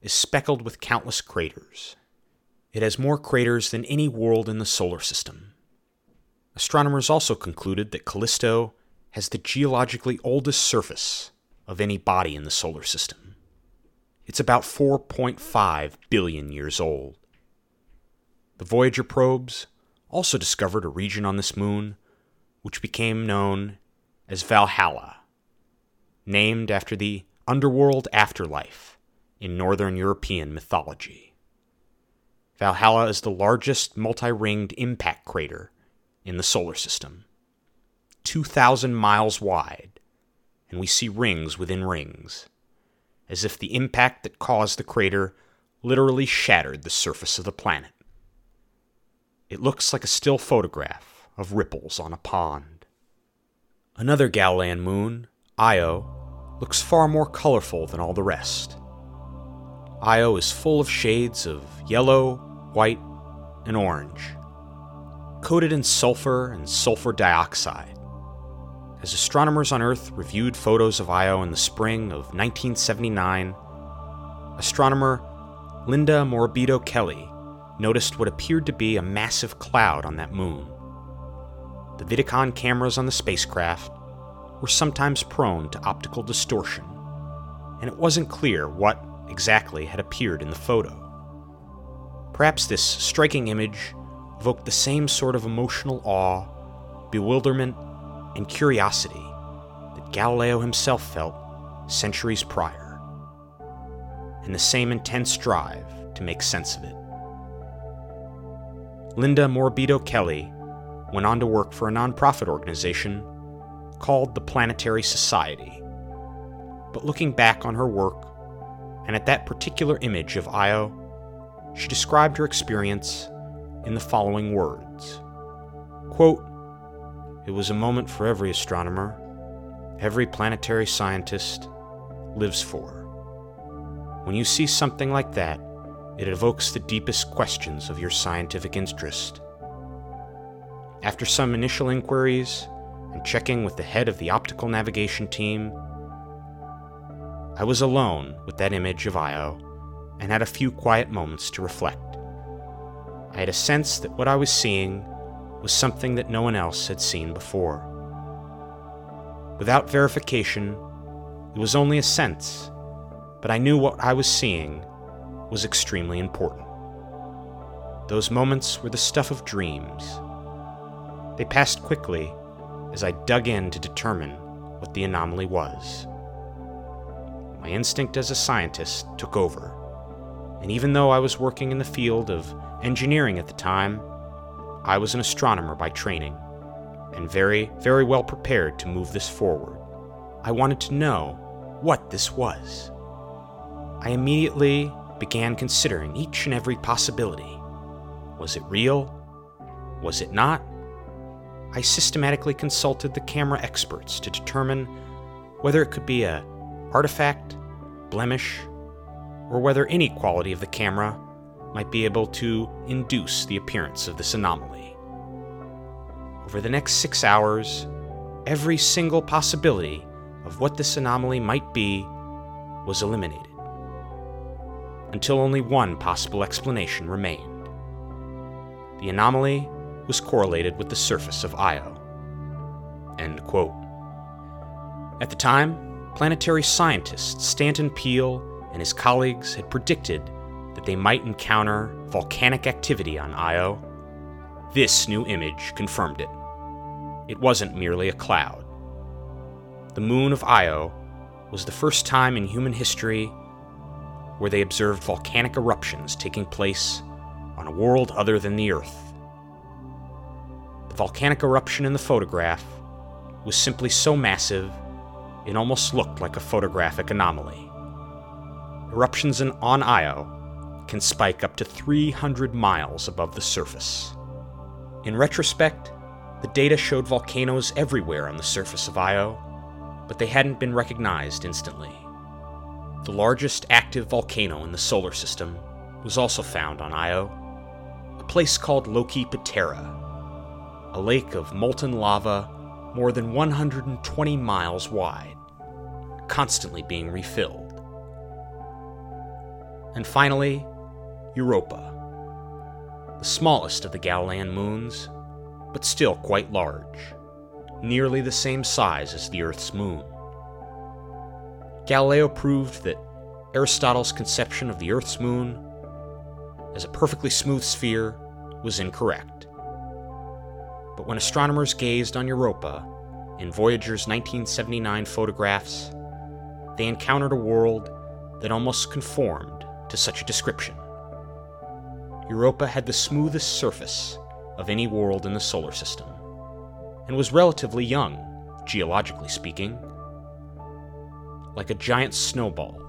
is speckled with countless craters. It has more craters than any world in the solar system. Astronomers also concluded that Callisto has the geologically oldest surface of any body in the solar system. It's about 4.5 billion years old. The Voyager probes also discovered a region on this moon which became known as Valhalla, named after the underworld afterlife in Northern European mythology. Valhalla is the largest multi ringed impact crater in the solar system, 2,000 miles wide and we see rings within rings, as if the impact that caused the crater literally shattered the surface of the planet. It looks like a still photograph of ripples on a pond. Another Galilean moon, Io, looks far more colorful than all the rest. Io is full of shades of yellow, white, and orange, coated in sulfur and sulfur dioxide as astronomers on Earth reviewed photos of Io in the spring of 1979, astronomer Linda Morabito Kelly noticed what appeared to be a massive cloud on that moon. The Vidicon cameras on the spacecraft were sometimes prone to optical distortion, and it wasn't clear what exactly had appeared in the photo. Perhaps this striking image evoked the same sort of emotional awe, bewilderment, and curiosity that Galileo himself felt centuries prior, and the same intense drive to make sense of it. Linda Morabito Kelly went on to work for a nonprofit organization called the Planetary Society. But looking back on her work, and at that particular image of Io, she described her experience in the following words Quote, it was a moment for every astronomer, every planetary scientist lives for. When you see something like that, it evokes the deepest questions of your scientific interest. After some initial inquiries and checking with the head of the optical navigation team, I was alone with that image of Io and had a few quiet moments to reflect. I had a sense that what I was seeing was something that no one else had seen before. Without verification, it was only a sense, but I knew what I was seeing was extremely important. Those moments were the stuff of dreams. They passed quickly as I dug in to determine what the anomaly was. My instinct as a scientist took over, and even though I was working in the field of engineering at the time, I was an astronomer by training, and very, very well prepared to move this forward. I wanted to know what this was. I immediately began considering each and every possibility. Was it real? Was it not? I systematically consulted the camera experts to determine whether it could be a artifact, blemish, or whether any quality of the camera might be able to induce the appearance of this anomaly. Over the next six hours, every single possibility of what this anomaly might be was eliminated, until only one possible explanation remained. The anomaly was correlated with the surface of Io. End quote. At the time, planetary scientist Stanton Peale and his colleagues had predicted that they might encounter volcanic activity on Io. This new image confirmed it. It wasn't merely a cloud. The moon of Io was the first time in human history where they observed volcanic eruptions taking place on a world other than the Earth. The volcanic eruption in the photograph was simply so massive it almost looked like a photographic anomaly. Eruptions in, on Io can spike up to 300 miles above the surface. In retrospect, the data showed volcanoes everywhere on the surface of Io, but they hadn't been recognized instantly. The largest active volcano in the solar system was also found on Io, a place called Loki Patera, a lake of molten lava more than 120 miles wide, constantly being refilled. And finally, Europa, the smallest of the Galilean moons, but still quite large nearly the same size as the Earth's moon. Galileo proved that Aristotle's conception of the Earth's moon as a perfectly smooth sphere was incorrect. But when astronomers gazed on Europa in Voyager's 1979 photographs, they encountered a world that almost conformed to such a description. Europa had the smoothest surface of any world in the solar system and was relatively young, geologically speaking. Like a giant snowball,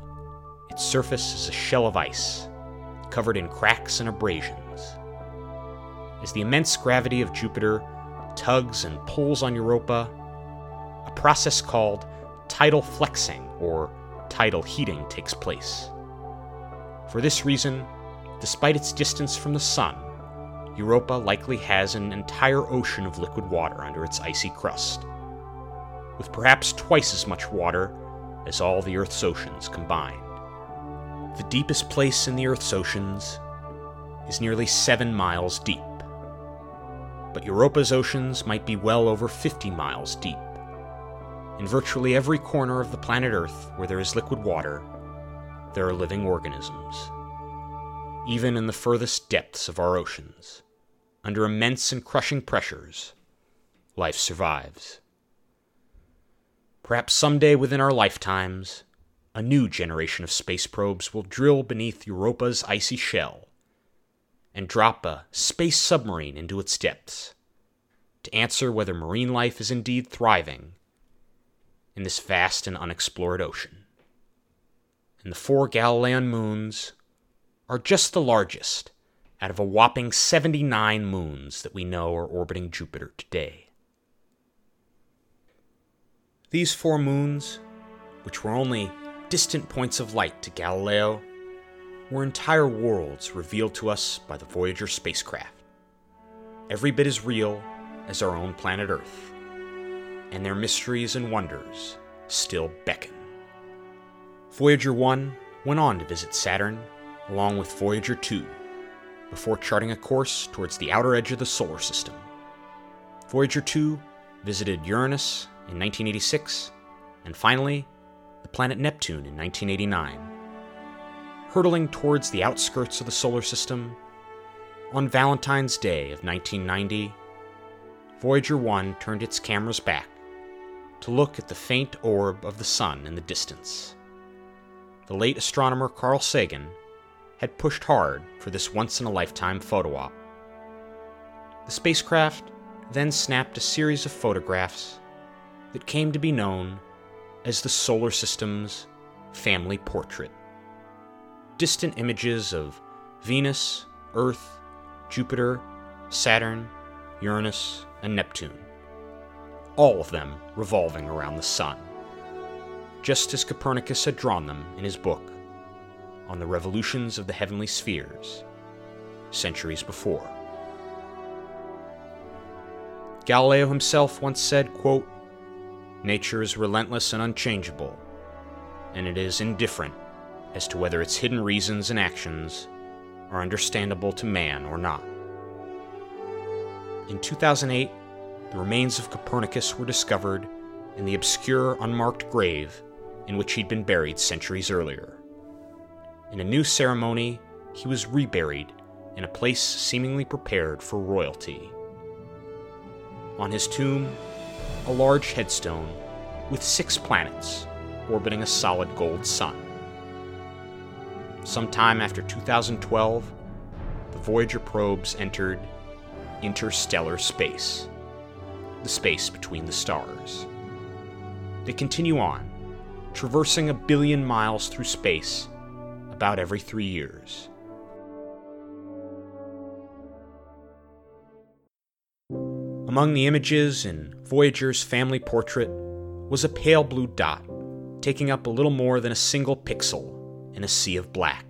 its surface is a shell of ice, covered in cracks and abrasions. As the immense gravity of Jupiter tugs and pulls on Europa, a process called tidal flexing or tidal heating takes place. For this reason, despite its distance from the Sun, Europa likely has an entire ocean of liquid water under its icy crust, with perhaps twice as much water as all the Earth's oceans combined. The deepest place in the Earth's oceans is nearly seven miles deep, but Europa's oceans might be well over 50 miles deep. In virtually every corner of the planet Earth where there is liquid water, there are living organisms. Even in the furthest depths of our oceans, under immense and crushing pressures, life survives. Perhaps someday within our lifetimes, a new generation of space probes will drill beneath Europa's icy shell and drop a space submarine into its depths to answer whether marine life is indeed thriving in this vast and unexplored ocean. And the four Galilean moons are just the largest out of a whopping 79 moons that we know are orbiting Jupiter today. These four moons, which were only distant points of light to Galileo, were entire worlds revealed to us by the Voyager spacecraft. Every bit as real as our own planet Earth, and their mysteries and wonders still beckon. Voyager 1 went on to visit Saturn, along with Voyager 2, before charting a course towards the outer edge of the solar system. Voyager 2 visited Uranus in 1986, and finally, the planet Neptune in 1989. Hurtling towards the outskirts of the solar system, on Valentine's Day of 1990, Voyager 1 turned its cameras back to look at the faint orb of the sun in the distance. The late astronomer Carl Sagan had pushed hard for this once in a lifetime photo op. The spacecraft then snapped a series of photographs that came to be known as the solar system's family portrait. Distant images of Venus, Earth, Jupiter, Saturn, Uranus, and Neptune, all of them revolving around the Sun, just as Copernicus had drawn them in his book on the revolutions of the heavenly spheres centuries before. Galileo himself once said, quote, Nature is relentless and unchangeable, and it is indifferent as to whether its hidden reasons and actions are understandable to man or not. In 2008, the remains of Copernicus were discovered in the obscure, unmarked grave in which he'd been buried centuries earlier. In a new ceremony, he was reburied in a place seemingly prepared for royalty. On his tomb, a large headstone with six planets orbiting a solid gold sun. Sometime after 2012, the Voyager probes entered interstellar space, the space between the stars. They continue on, traversing a billion miles through space about every three years. Among the images in Voyager's family portrait was a pale blue dot, taking up a little more than a single pixel in a sea of black.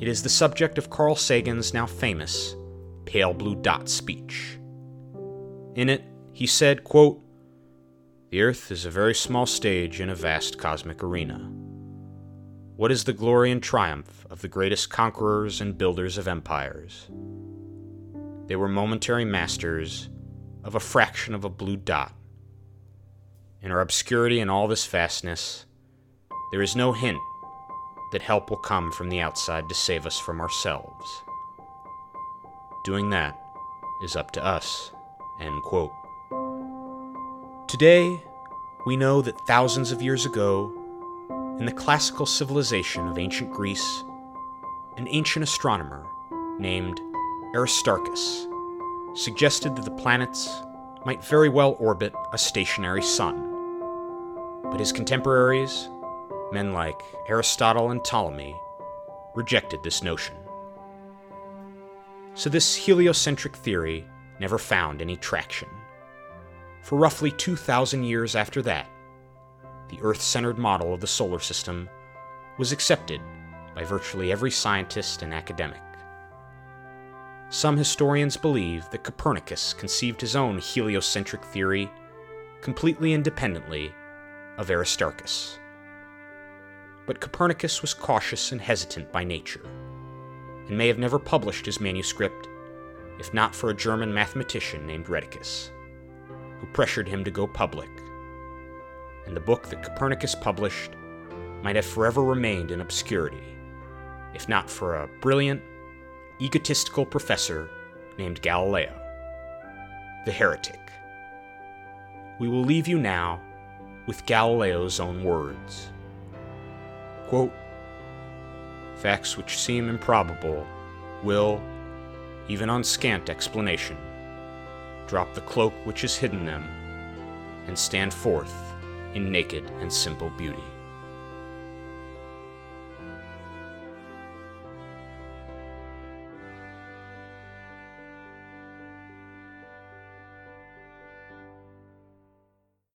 It is the subject of Carl Sagan's now famous Pale Blue Dot speech. In it, he said, quote, The Earth is a very small stage in a vast cosmic arena. What is the glory and triumph of the greatest conquerors and builders of empires? They were momentary masters of a fraction of a blue dot. In our obscurity and all this vastness, there is no hint that help will come from the outside to save us from ourselves. Doing that is up to us. End quote. Today, we know that thousands of years ago, in the classical civilization of ancient Greece, an ancient astronomer named Aristarchus suggested that the planets might very well orbit a stationary sun. But his contemporaries, men like Aristotle and Ptolemy, rejected this notion. So this heliocentric theory never found any traction. For roughly 2,000 years after that, the Earth centered model of the solar system was accepted by virtually every scientist and academic. Some historians believe that Copernicus conceived his own heliocentric theory completely independently of Aristarchus. But Copernicus was cautious and hesitant by nature, and may have never published his manuscript if not for a German mathematician named Rheticus, who pressured him to go public. And the book that Copernicus published might have forever remained in obscurity, if not for a brilliant egotistical professor named Galileo, the heretic. We will leave you now with Galileo's own words. Quote, Facts which seem improbable will, even on scant explanation, drop the cloak which has hidden them and stand forth in naked and simple beauty.